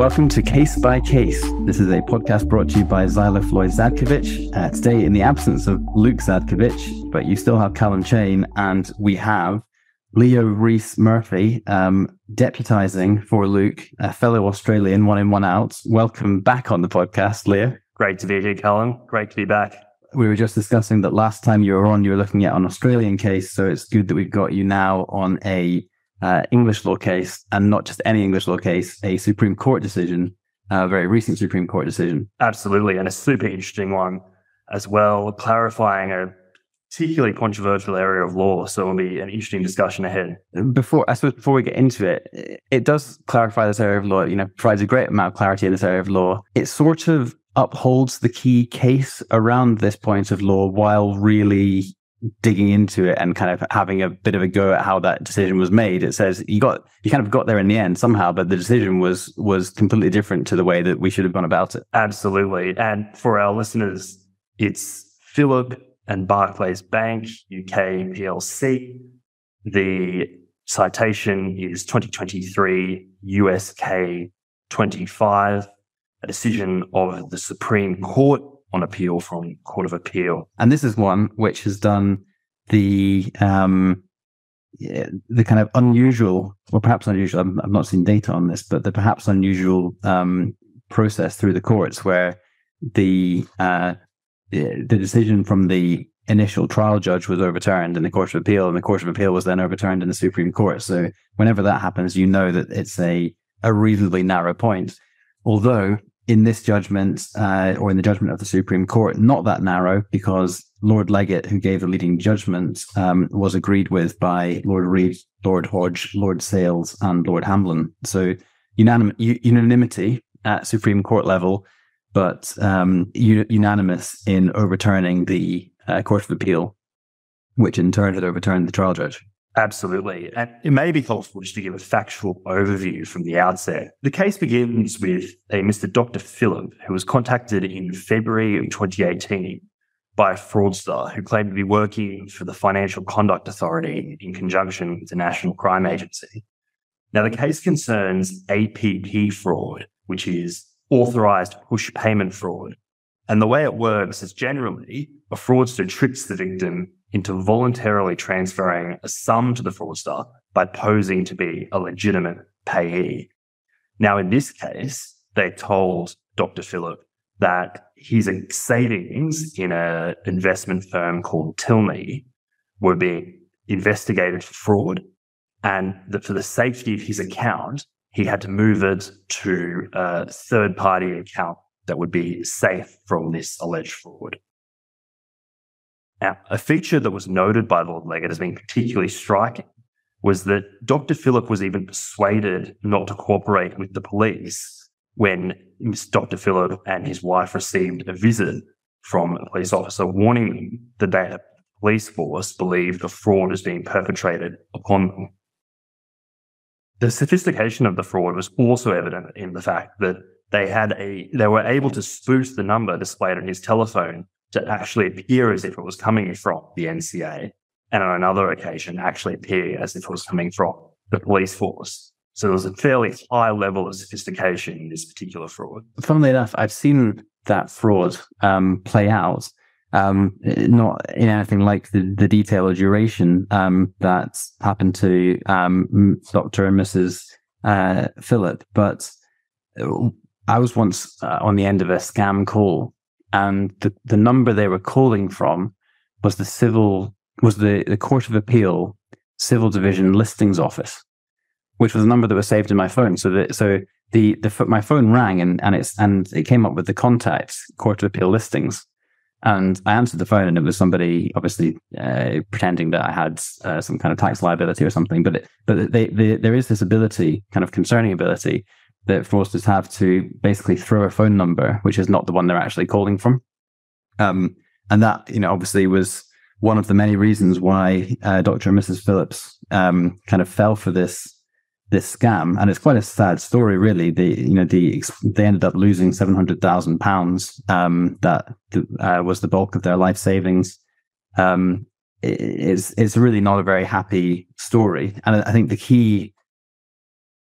Welcome to Case by Case. This is a podcast brought to you by Zeiler Floyd Zadkovich. Uh, today, in the absence of Luke Zadkovich, but you still have Calum Chain, and we have Leo Rees-Murphy um, deputizing for Luke, a fellow Australian, one in, one out. Welcome back on the podcast, Leo. Great to be here, Calum. Great to be back. We were just discussing that last time you were on, you were looking at an Australian case, so it's good that we've got you now on a uh, English law case, and not just any English law case, a Supreme Court decision, a very recent Supreme Court decision. Absolutely, and a super interesting one as well, clarifying a particularly controversial area of law. So it'll be an interesting discussion ahead. Before, I suppose, before we get into it, it does clarify this area of law. You know, provides a great amount of clarity in this area of law. It sort of upholds the key case around this point of law while really digging into it and kind of having a bit of a go at how that decision was made. It says you got you kind of got there in the end somehow but the decision was was completely different to the way that we should have gone about it. Absolutely. And for our listeners it's Philipp and barclays bank uk plc the citation is 2023 UKSC 25 a decision of the supreme court on appeal from Court of Appeal. And this is one which has done the um, the kind of unusual, or perhaps unusual. i have not seen data on this, but the perhaps unusual um, process through the courts where the uh, the decision from the initial trial judge was overturned in the Court of Appeal, and the Court of Appeal was then overturned in the Supreme Court. So whenever that happens, you know that it's a a reasonably narrow point. Although in this judgment, uh, or in the judgment of the Supreme Court, not that narrow because Lord Leggatt, who gave the leading judgment, um, was agreed with by Lord Reed, Lord Hodge, Lord Sales, and Lord Hamblen. So unanim- unanimity at Supreme Court level, but um, u- unanimous in overturning the uh, Court of Appeal, which in turn had overturned the trial judge. Absolutely. And it may be helpful just to give a factual overview from the outset. The case begins with a Mr. Dr. Philipp, who was contacted in February of 2018 by a fraudster who claimed to be working for the Financial Conduct Authority in conjunction with the National Crime Agency. Now, the case concerns APP fraud, which is authorized push payment fraud. And the way it works is generally a fraudster tricks the victim into voluntarily transferring a sum to the fraudster by posing to be a legitimate payee. Now, in this case, they told Dr. Philipp that his savings in an investment firm called Tilney were being investigated for fraud, and that for the safety of his account, he had to move it to a third party account that would be safe from this alleged fraud. Now, a feature that was noted by Lord Leggatt as being particularly striking was that Dr. Philipp was even persuaded not to cooperate with the police when Dr. Philipp and his wife received a visit from a police officer warning them that their police force believed a fraud was being perpetrated upon them. The sophistication of the fraud was also evident in the fact that they had a they were able to spoof the number displayed on his telephone to actually appear as if it was coming from the NCA, and on another occasion, actually appear as if it was coming from the police force. So there was a fairly high level of sophistication in this particular fraud. Funnily enough, I've seen that fraud um, play out, um, not in anything like the, the detail or duration um, that happened to um, Dr. and Mrs. Uh, Philipp, but uh, I was once uh, on the end of a scam call and the, the number they were calling from was the civil was the, the Court of Appeal Civil Division Listings Office, which was a number that was saved in my phone. So the so the the my phone rang and and it's and it came up with the contact Court of Appeal Listings, and I answered the phone and it was somebody obviously uh, pretending that I had uh, some kind of tax liability or something. But it, but they, they, there is this ability, kind of concerning ability, that fraudsters have to basically throw a phone number, which is not the one they're actually calling from. Um, and that, you know, obviously was one of the many reasons why uh, Dr. and Mrs. Phillips um, kind of fell for this this scam. And it's quite a sad story, really. The you know the they ended up losing seven hundred thousand um, pounds. That uh, was the bulk of their life savings. Um, it's it's really not a very happy story. And I think the key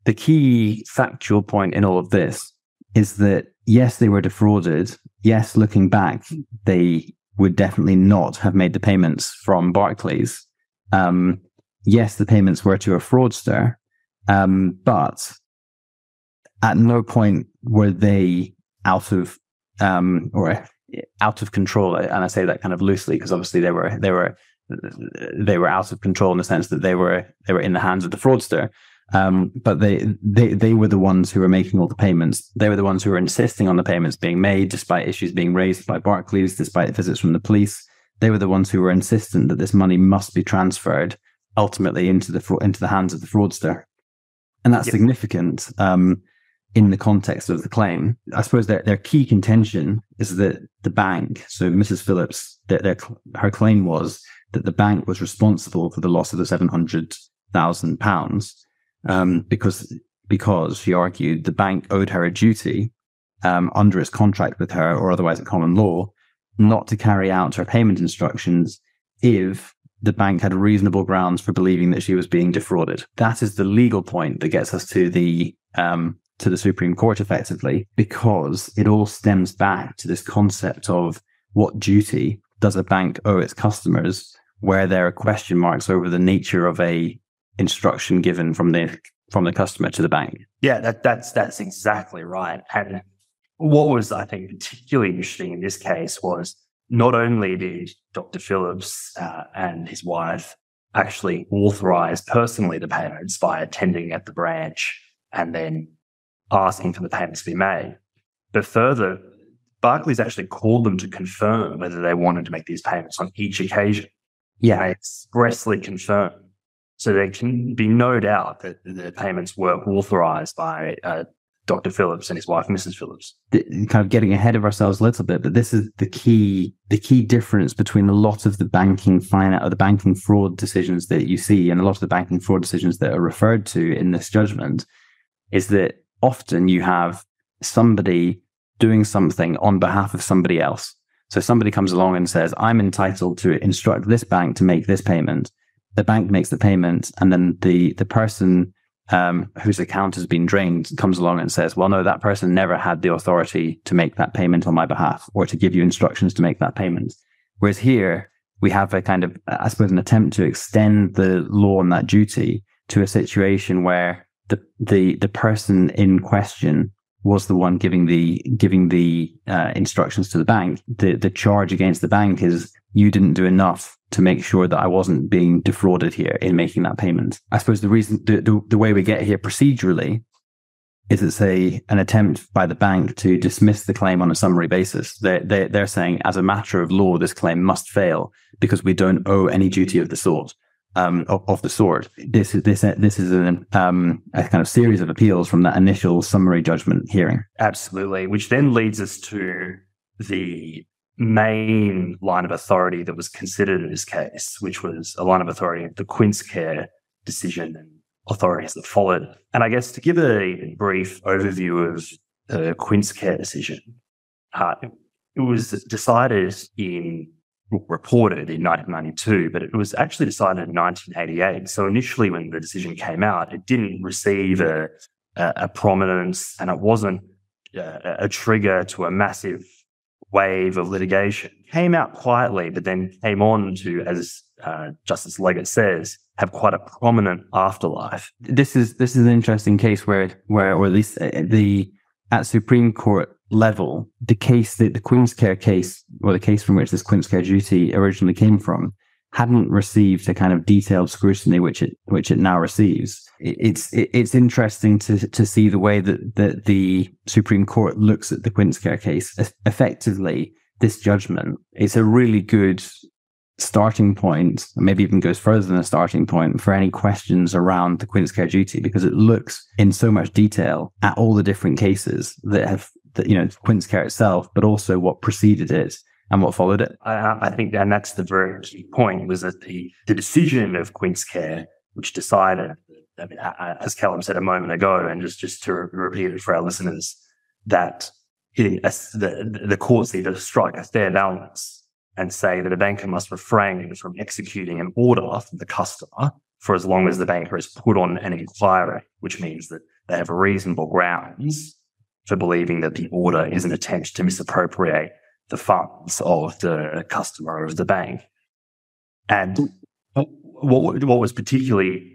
the key factual point in all of this is that yes, they were defrauded. Yes, looking back, they would definitely not have made the payments from Barclays. Um, yes, the payments were to a fraudster, um, but at no point were they out of um, or out of control. And I say that kind of loosely because obviously they were they were they were out of control in the sense that they were they were in the hands of the fraudster. Um, but they, they they were the ones who were making all the payments. They were the ones who were insisting on the payments being made, despite issues being raised by Barclays, despite visits from the police. They were the ones who were insistent that this money must be transferred ultimately into the into the hands of the fraudster, and that's yep. significant um, in the context of the claim. I suppose their their key contention is that the bank, so Mrs. Phillips, their, their her claim was that the bank was responsible for the loss of the seven hundred thousand pounds um, because because she argued the bank owed her a duty um, under its contract with her or otherwise in common law not to carry out her payment instructions if the bank had reasonable grounds for believing that she was being defrauded. That is the legal point that gets us to the um, to the Supreme Court effectively, because it all stems back to this concept of what duty does a bank owe its customers, where there are question marks over the nature of a instruction given from the from the customer to the bank. Yeah, that, that's that's exactly right. And what was I think particularly interesting in this case was not only did Dr. Phillips uh, and his wife actually authorize personally the payments by attending at the branch and then asking for the payments to be made, but further, Barclays actually called them to confirm whether they wanted to make these payments on each occasion. Yeah, they expressly confirmed so there can be no doubt that the payments were authorized by uh, Dr. Phillips and his wife, Mrs. Phillips. Kind of getting ahead of ourselves a little bit, but this is the key the key difference between a lot of the banking finance or the banking fraud decisions that you see and a lot of the banking fraud decisions that are referred to in this judgment is that often you have somebody doing something on behalf of somebody else. So somebody comes along and says, I'm entitled to instruct this bank to make this payment the bank makes the payment, and then the the person um, whose account has been drained comes along and says, "Well, no, that person never had the authority to make that payment on my behalf, or to give you instructions to make that payment." Whereas here we have a kind of, I suppose, an attempt to extend the law and that duty to a situation where the the the person in question was the one giving the giving the uh, instructions to the bank. The the charge against the bank is you didn't do enough to make sure that I wasn't being defrauded here in making that payment. I suppose the reason, the, the, the way we get here procedurally is it's a an attempt by the bank to dismiss the claim on a summary basis. They're, they're, they're saying, as a matter of law, this claim must fail because we don't owe any duty of the sort. Um, of, of, the sort. This is this this is an, um, a kind of series of appeals from that initial summary judgment hearing. Absolutely, which then leads us to the main line of authority that was considered in this case, which was a line of authority, the Quincecare decision and authorities that followed. And I guess to give a brief overview of the Quincecare decision, uh, it was decided in reported in 1992, but it was actually decided in 1988. So initially, when the decision came out, it didn't receive a, a, a prominence, and it wasn't a, a trigger to a massive wave of litigation came out quietly, but then came on to, as uh, Justice Leggatt says, have quite a prominent afterlife. This is this is an interesting case where where or at least uh, the at Supreme Court level, the case the, the Quincecare case or the case from which this Quincecare duty originally came from hadn't received the kind of detailed scrutiny which it which it now receives. It's it's interesting to to see the way that, that the Supreme Court looks at the Quincecare case. Effectively, this judgment is a really good starting point, maybe even goes further than a starting point for any questions around the Quincecare duty because it looks in so much detail at all the different cases that have that you know Quincecare itself, but also what preceded it and what followed it. I, I think, and that's the very key point, was that the, the decision of Quincecare, which decided, I mean, as Calum said a moment ago, and just, just to repeat it for our listeners, that it, the, the courts need to strike a fair balance and say that a banker must refrain from executing an order from the customer for as long as the banker has put on an inquiry, which means that they have reasonable grounds for believing that the order is an attempt to misappropriate the funds of the customer of the bank. And mm. what, what was particularly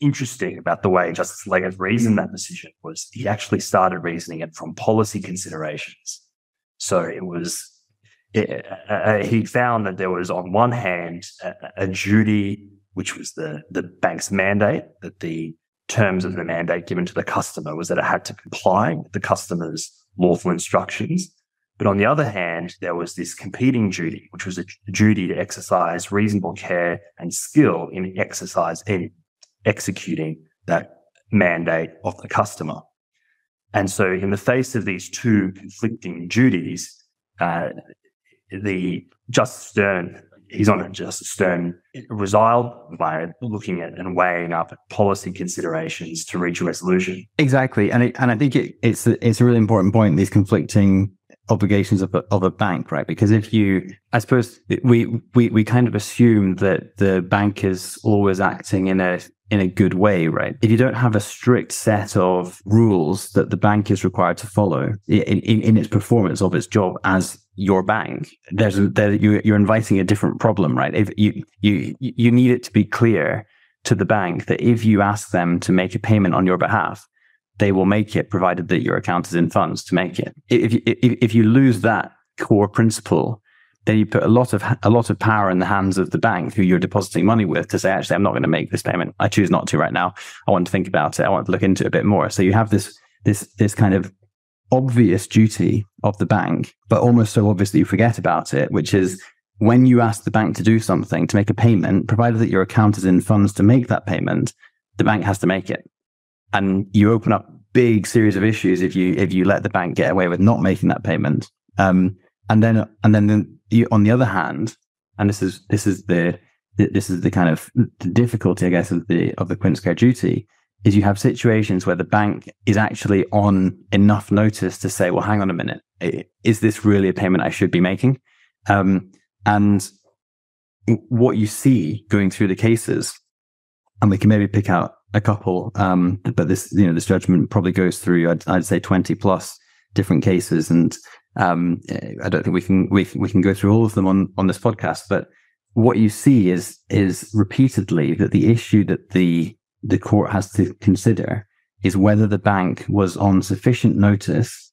interesting about the way Justice Leggatt reasoned that decision was he actually started reasoning it from policy considerations. So it was, it, uh, uh, he found that there was, on one hand, a, a duty, which was the, the bank's mandate, that the terms of the mandate given to the customer was that it had to comply with the customer's lawful instructions. But on the other hand, there was this competing duty, which was a duty to exercise reasonable care and skill in exercise in executing that mandate of the customer. And so, in the face of these two conflicting duties, uh, the Justice Steyn, he's on a Justice Steyn, resolved by looking at and weighing up policy considerations to reach a resolution. Exactly, and it, and I think it, it's it's a really important point. These conflicting obligations of a, of a bank, right? Because if you, I suppose we, we, we kind of assume that the bank is always acting in a, in a good way, right? If you don't have a strict set of rules that the bank is required to follow in, in, in its performance of its job as your bank, there's there, you, you're inviting a different problem, right? If you, you, you need it to be clear to the bank that if you ask them to make a payment on your behalf, they will make it provided that your account is in funds to make it. If you, if, if you lose that core principle, then you put a lot of a lot of power in the hands of the bank who you're depositing money with to say, actually, I'm not going to make this payment. I choose not to right now. I want to think about it. I want to look into it a bit more. So you have this this this kind of obvious duty of the bank, but almost so obvious that you forget about it, which is when you ask the bank to do something to make a payment, provided that your account is in funds to make that payment, the bank has to make it and you open up big series of issues if you if you let the bank get away with not making that payment. Um, and then and then the, you, on the other hand, and this is this is the this is the kind of the difficulty, I guess, of the of the Quincecare duty is you have situations where the bank is actually on enough notice to say, well, hang on a minute, is this really a payment I should be making? Um, and what you see going through the cases, and we can maybe pick out a couple, um, but this you know this judgment probably goes through I'd, I'd say twenty plus different cases, and um, I don't think we can we we can go through all of them on on this podcast. But what you see is is repeatedly that the issue that the the court has to consider is whether the bank was on sufficient notice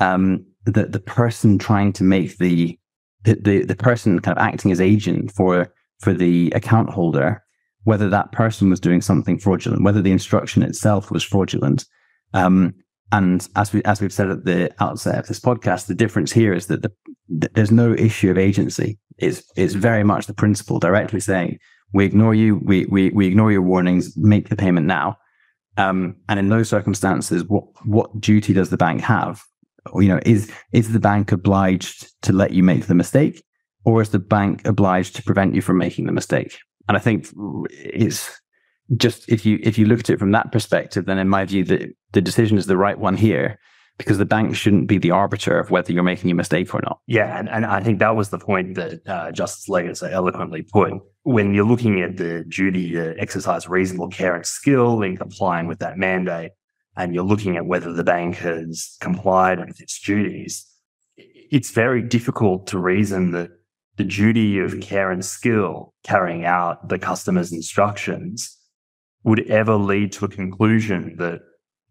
um, that the person trying to make the, the the the person kind of acting as agent for for the account holder whether that person was doing something fraudulent, whether the instruction itself was fraudulent. Um, and as we as we've said at the outset of this podcast, the difference here is that the, there's no issue of agency. It's it's very much the principle directly saying we ignore you, we we we ignore your warnings, make the payment now. Um, and in those circumstances, what what duty does the bank have? You know, is is the bank obliged to let you make the mistake, or is the bank obliged to prevent you from making the mistake? And I think it's just if you if you look at it from that perspective, then in my view, the the decision is the right one here because the bank shouldn't be the arbiter of whether you're making a mistake or not. Yeah, and, and I think that was the point that uh, Justice Leggatt so eloquently put. When you're looking at the duty to exercise reasonable care and skill in complying with that mandate, and you're looking at whether the bank has complied with its duties, it's very difficult to reason that the duty of mm. care and skill carrying out the customer's instructions would ever lead to a conclusion that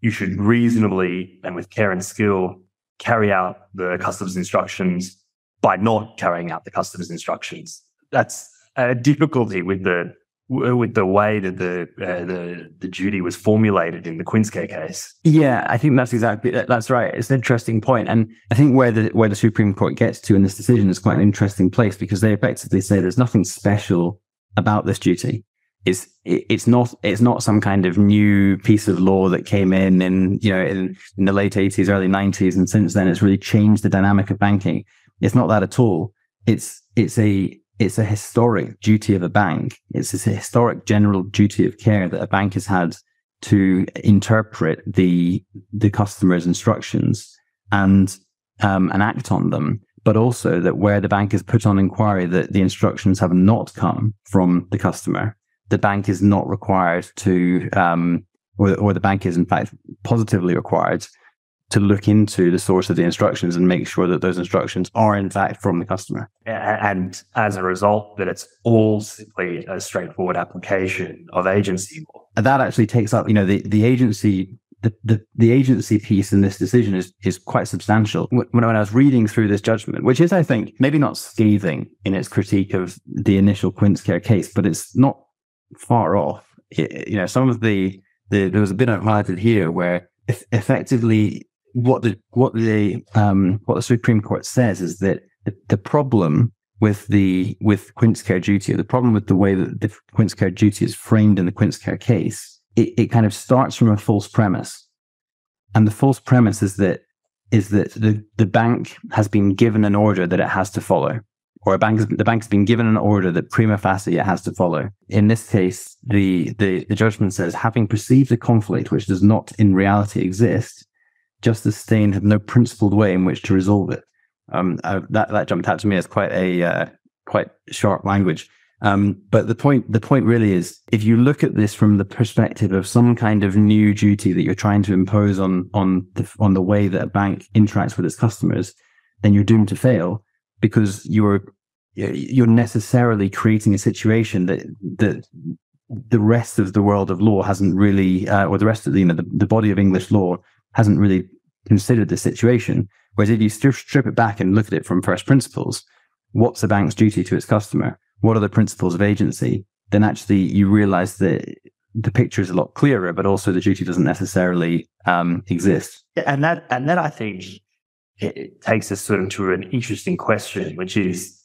you should reasonably and with care and skill carry out the customer's instructions by not carrying out the customer's instructions. That's a difficulty with the with the way that the uh, the the duty was formulated in the Quincecare case. Yeah, I think that's exactly that's right. It's an interesting point, and I think where the where the Supreme Court gets to in this decision is quite an interesting place because they effectively say there's nothing special about this duty. It's it's not it's not some kind of new piece of law that came in in you know in, in the late 80s, early 90s, and since then it's really changed the dynamic of banking. It's not that at all. It's it's a it's a historic duty of a bank. It's a historic general duty of care that a bank has had to interpret the the customer's instructions and um, and act on them. But also that where the bank has put on inquiry that the instructions have not come from the customer, the bank is not required to um, or, or the bank is in fact positively required to look into the source of the instructions and make sure that those instructions are in fact from the customer. And as a result, that it's all simply a straightforward application of agency law. And that actually takes up, you know, the, the agency the, the, the agency piece in this decision is is quite substantial. When, when I was reading through this judgment, which is, I think, maybe not scathing in its critique of the initial QuinceCare case, but it's not far off. It, you know, some of the, the there was a bit highlighted here where effectively what the what the um, what the Supreme Court says is that the, the problem with the with QuinceCare duty, the problem with the way that the QuinceCare duty is framed in the QuinceCare case, it, it kind of starts from a false premise, and the false premise is that is that the, the bank has been given an order that it has to follow, or a bank the bank has been given an order that prima facie it has to follow. In this case, the, the the judgment says, having perceived a conflict which does not in reality exist, Justice Steyn had no principled way in which to resolve it. Um, uh, that that jumped out to me as quite a uh, quite sharp language. Um, but the point the point really is, if you look at this from the perspective of some kind of new duty that you're trying to impose on on the on the way that a bank interacts with its customers, then you're doomed to fail because you're you're necessarily creating a situation that that the rest of the world of law hasn't really, uh, or the rest of the, you know the, the body of English law hasn't really considered the situation. Whereas if you strip it back and look at it from first principles, what's a bank's duty to its customer? What are the principles of agency? Then actually you realize that the picture is a lot clearer, but also the duty doesn't necessarily um, exist. And that, and that I think it takes us sort of to an interesting question, which is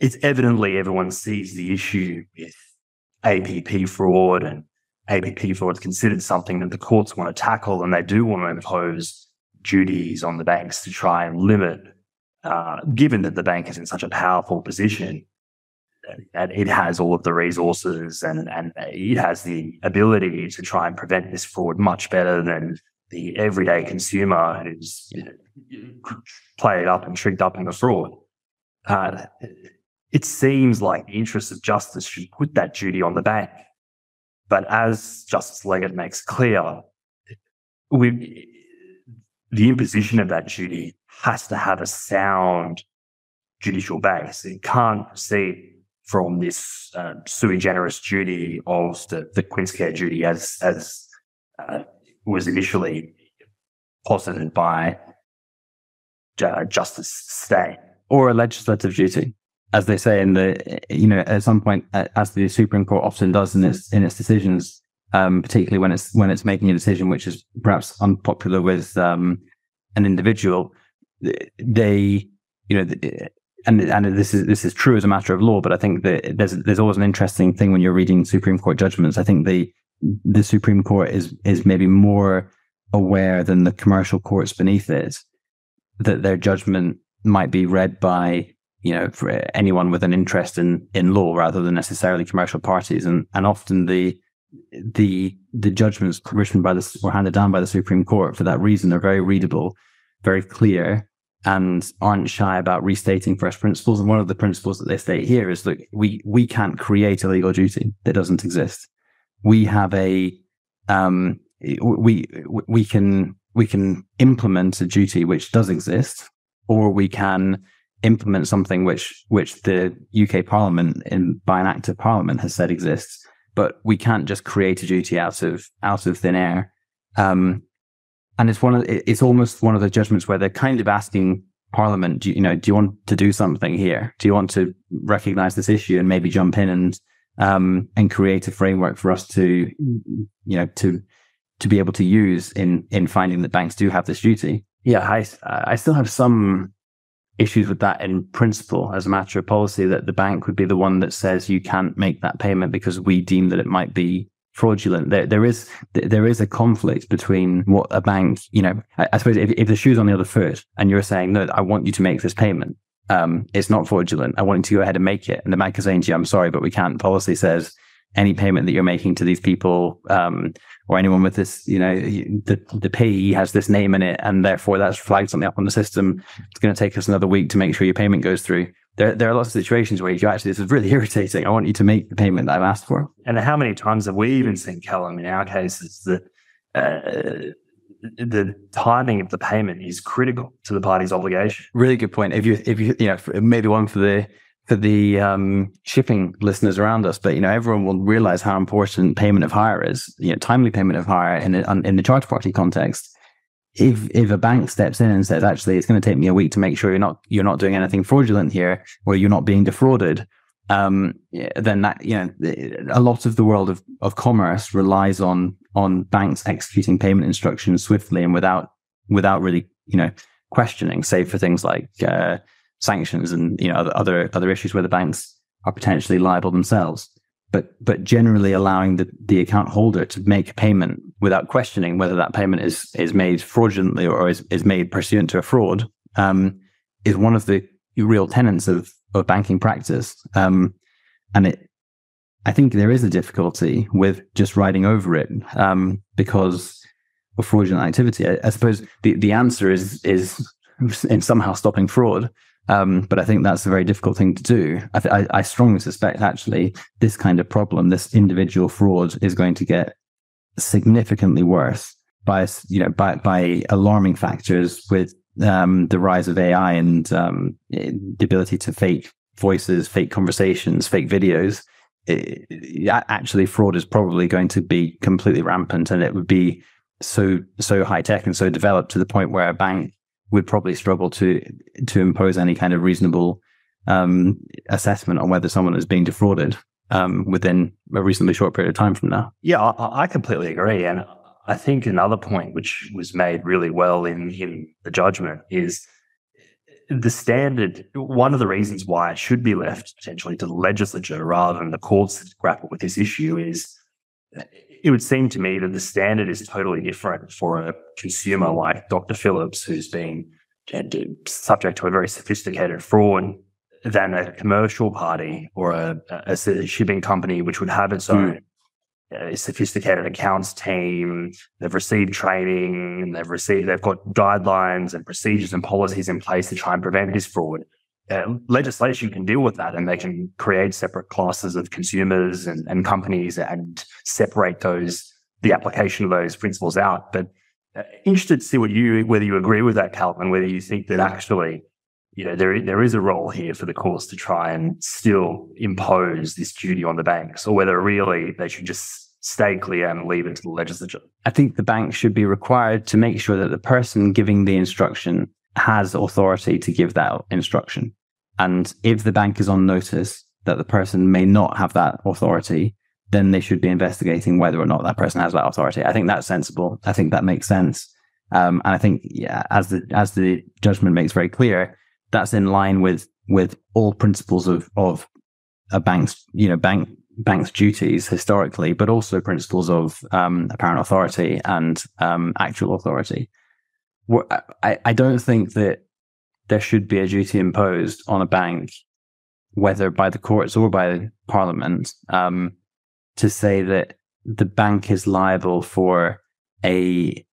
it's evidently everyone sees the issue with APP fraud and APP fraud is considered something that the courts want to tackle and they do want to impose duties on the banks to try and limit, uh, given that the bank is in such a powerful position that it has all of the resources and, and it has the ability to try and prevent this fraud much better than the everyday consumer who's you know, played up and tricked up in the fraud. Uh, it seems like the interests of justice should put that duty on the bank but as Justice Leggatt makes clear, we, the imposition of that duty has to have a sound judicial base. It can't proceed from this uh, sui generis duty of the, the QuinceCare duty as, as uh, was initially posited by uh, Justice Steyn. Or a legislative duty as they say in the, you know, at some point, as the Supreme Court often does in its in its decisions, um, particularly when it's when it's making a decision which is perhaps unpopular with um, an individual, they, you know, and and this is this is true as a matter of law, but I think that there's there's always an interesting thing when you're reading Supreme Court judgments. I think the the Supreme Court is is maybe more aware than the commercial courts beneath it that their judgment might be read by you know, for anyone with an interest in, in law rather than necessarily commercial parties. And, and often the, the, the judgments written by the, or handed down by the Supreme Court for that reason are very readable, very clear, and aren't shy about restating first principles. And one of the principles that they state here is that we, we can't create a legal duty that doesn't exist. We have a, um, we, we can, we can implement a duty which does exist, or we can implement something which which the UK Parliament in by an act of Parliament has said exists, but we can't just create a duty out of out of thin air. Um, and it's one of it's almost one of the judgments where they're kind of asking Parliament, do you, you know, do you want to do something here? Do you want to recognise this issue and maybe jump in and um, and create a framework for us to you know to to be able to use in in finding that banks do have this duty? Yeah, I I still have some issues with that in principle as a matter of policy that the bank would be the one that says you can't make that payment because we deem that it might be fraudulent. There, there is there is a conflict between what a bank, you know, I, I suppose if, if the shoe's on the other foot and you're saying, no, I want you to make this payment, um, it's not fraudulent. I want you to go ahead and make it. And the bank is saying to you, I'm sorry, but we can't. Policy says any payment that you're making to these people um, or anyone with this, you know, the, the payee has this name in it, and therefore that's flagged something up on the system. It's going to take us another week to make sure your payment goes through. there, there are lots of situations where you go, actually, this is really irritating. I want you to make the payment that I've asked for. And how many times have we even seen, Calum, in our cases, that uh, the timing of the payment is critical to the party's obligation. Really good point. If you, if you, you know, maybe one for the for the um, shipping listeners around us, but you know, everyone will realize how important payment of hire is. You know, timely payment of hire in the, in the charterparty context. If if a bank steps in and says, actually, it's going to take me a week to make sure you're not you're not doing anything fraudulent here, or you're not being defrauded, um, then that you know a lot of the world of, of commerce relies on on banks executing payment instructions swiftly and without without really you know questioning, save for things like uh, sanctions and you know other, other issues where the banks are potentially liable themselves. But but generally allowing the, the account holder to make a payment without questioning whether that payment is is made fraudulently or is, is made pursuant to a fraud um, is one of the real tenets of of banking practice. Um, and it, I think there is a difficulty with just riding over it um, because of fraudulent activity. I, I, suppose the, the answer is is in somehow stopping fraud. Um, but I think that's a very difficult thing to do. I, th- I, I, strongly suspect actually this kind of problem, this individual fraud, is going to get significantly worse by you know by by alarming factors with um, the rise of AI and um, the ability to fake voices, fake conversations, fake videos, it, actually fraud is probably going to be completely rampant, and it would be so so high tech and so developed to the point where a bank would probably struggle to to impose any kind of reasonable um, assessment on whether someone is being defrauded um, within a reasonably short period of time from now. Yeah, I, I completely agree, and I think another point which was made really well in, in the judgment is the standard. One of the reasons why it should be left potentially to the legislature rather than the courts to grapple with this issue is it would seem to me that the standard is totally different for a consumer like Dr. Phillips, who's been uh, subject to a very sophisticated fraud than a commercial party or a, a shipping company, which would have its own a sophisticated accounts team. They've received training. They've received. They've got guidelines and procedures and policies in place to try and prevent this fraud. Uh, legislation can deal with that, and they can create separate classes of consumers and, and companies and separate those the application of those principles out. But uh, interested to see what you whether you agree with that, Calum, whether you think that actually you know, there, there is a role here for the courts to try and still impose this duty on the banks, or whether really they should just stay clear and leave it to the legislature. I think the bank should be required to make sure that the person giving the instruction has authority to give that instruction. And if the bank is on notice that the person may not have that authority, then they should be investigating whether or not that person has that authority. I think that's sensible. I think that makes sense. Um, and I think, yeah, as the as the judgment makes very clear, that's in line with with all principles of of a bank's you know bank bank's duties historically, but also principles of um, apparent authority and um, actual authority. I, I don't think that there should be a duty imposed on a bank, whether by the courts or by Parliament, um, to say that the bank is liable for a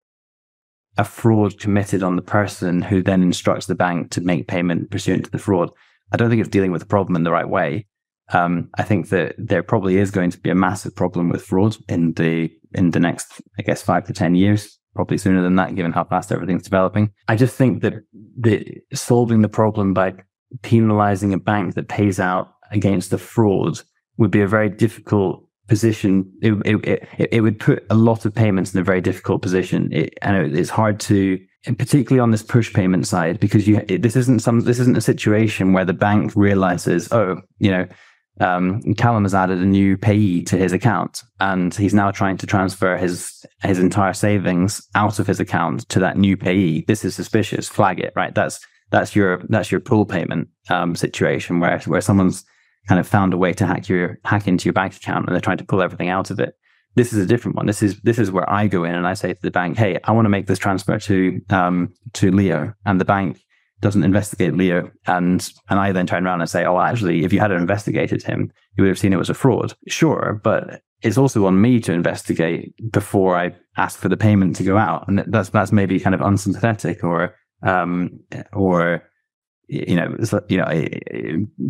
a fraud committed on the person who then instructs the bank to make payment pursuant to the fraud. I don't think it's dealing with the problem in the right way. Um, I think that there probably is going to be a massive problem with fraud in the in the next, I guess, five to ten years, probably sooner than that, given how fast everything's developing. I just think that the solving the problem by penalizing a bank that pays out against the fraud would be a very difficult position. It, it, it, it would put a lot of payments in a very difficult position, it, and it's hard to particularly on this push payment side, because you this isn't some this isn't a situation where the bank realizes, oh, you know, um, Calum has added a new payee to his account, and he's now trying to transfer his his entire savings out of his account to that new payee. This is suspicious. Flag it. Right. That's that's your that's your pull payment um, situation where where someone's kind of found a way to hack your hack into your bank account and they're trying to pull everything out of it. This is a different one. This is this is where I go in and I say to the bank, "Hey, I want to make this transfer to um, to Leo," and the bank doesn't investigate Leo, and and I then turn around and say, "Oh, actually, if you had investigated him, you would have seen it was a fraud." Sure, but it's also on me to investigate before I ask for the payment to go out, and that's that's maybe kind of unsympathetic or um or you know, you know,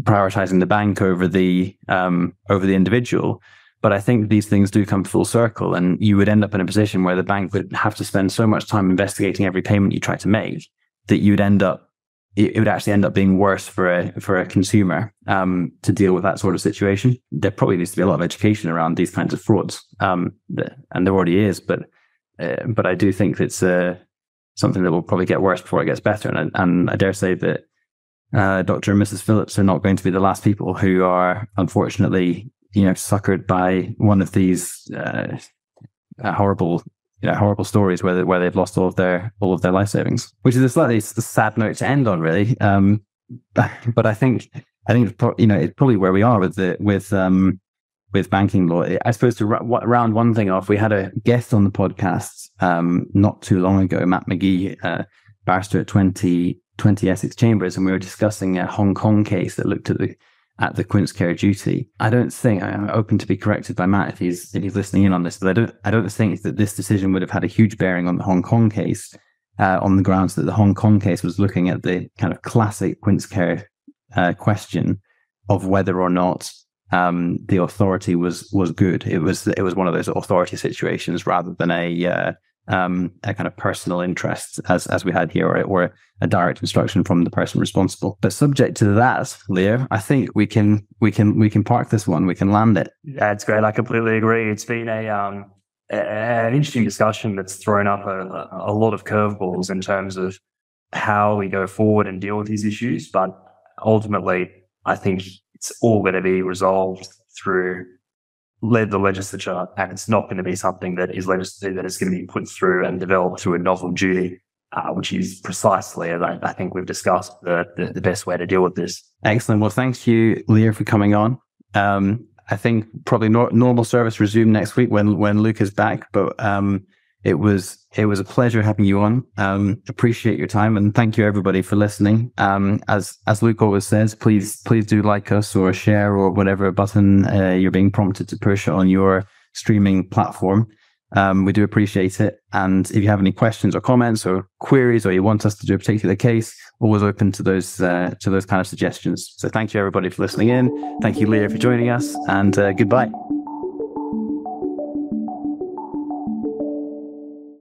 prioritizing the bank over the um, over the individual. But I think these things do come full circle, and you would end up in a position where the bank would have to spend so much time investigating every payment you try to make that you'd end up it, would actually end up being worse for a for a consumer um, to deal with that sort of situation. There probably needs to be a lot of education around these kinds of frauds, um, and there already is. But uh, but I do think it's uh, something that will probably get worse before it gets better. And, and I dare say that uh, Dr. and Mrs. Phillips are not going to be the last people who are unfortunately, you know, suckered by one of these uh, horrible, you know, horrible stories where they, where they've lost all of their all of their life savings. Which is a slightly sad note to end on, really. Um, but I think I think you know it's probably where we are with the with um, with banking law. I suppose to round one thing off, we had a guest on the podcast um, not too long ago, Matt McGee, uh, barrister at 20, 20 Essex Chambers, and we were discussing a Hong Kong case that looked at the at the Quincecare duty. I don't think I'm open to be corrected by Matt if he's if he's listening in on this, but I don't I don't think that this decision would have had a huge bearing on the Hong Kong case, uh, on the grounds that the Hong Kong case was looking at the kind of classic Quincecare uh, question of whether or not um, the authority was was good. It was it was one of those authority situations rather than a uh, um, a kind of personal interest as as we had here, or, or a direct instruction from the person responsible. But subject to that, Leo, I think we can we can we can park this one. We can land it. That's great. I completely agree. It's been a um an interesting discussion that's thrown up a, a lot of curveballs in terms of how we go forward and deal with these issues. But ultimately, I think it's all going to be resolved through led the legislature, and it's not going to be something that is legislative that is going to be put through and developed through a novel duty, uh, which is precisely, as I, I think we've discussed, the, the, the best way to deal with this. Excellent. Well, thank you, Leo, for coming on. Um, I think probably no, normal service resume next week when when Luke is back, but um, it was it was a pleasure having you on. Um, appreciate your time and thank you everybody for listening. Um, as as Luke always says, please please do like us or share or whatever button uh, you're being prompted to push on your streaming platform. Um, we do appreciate it. And if you have any questions or comments or queries, or you want us to do a particular case, always open to those uh, to those kind of suggestions. So thank you everybody for listening in. Thank you, Leo, for joining us, and uh, goodbye.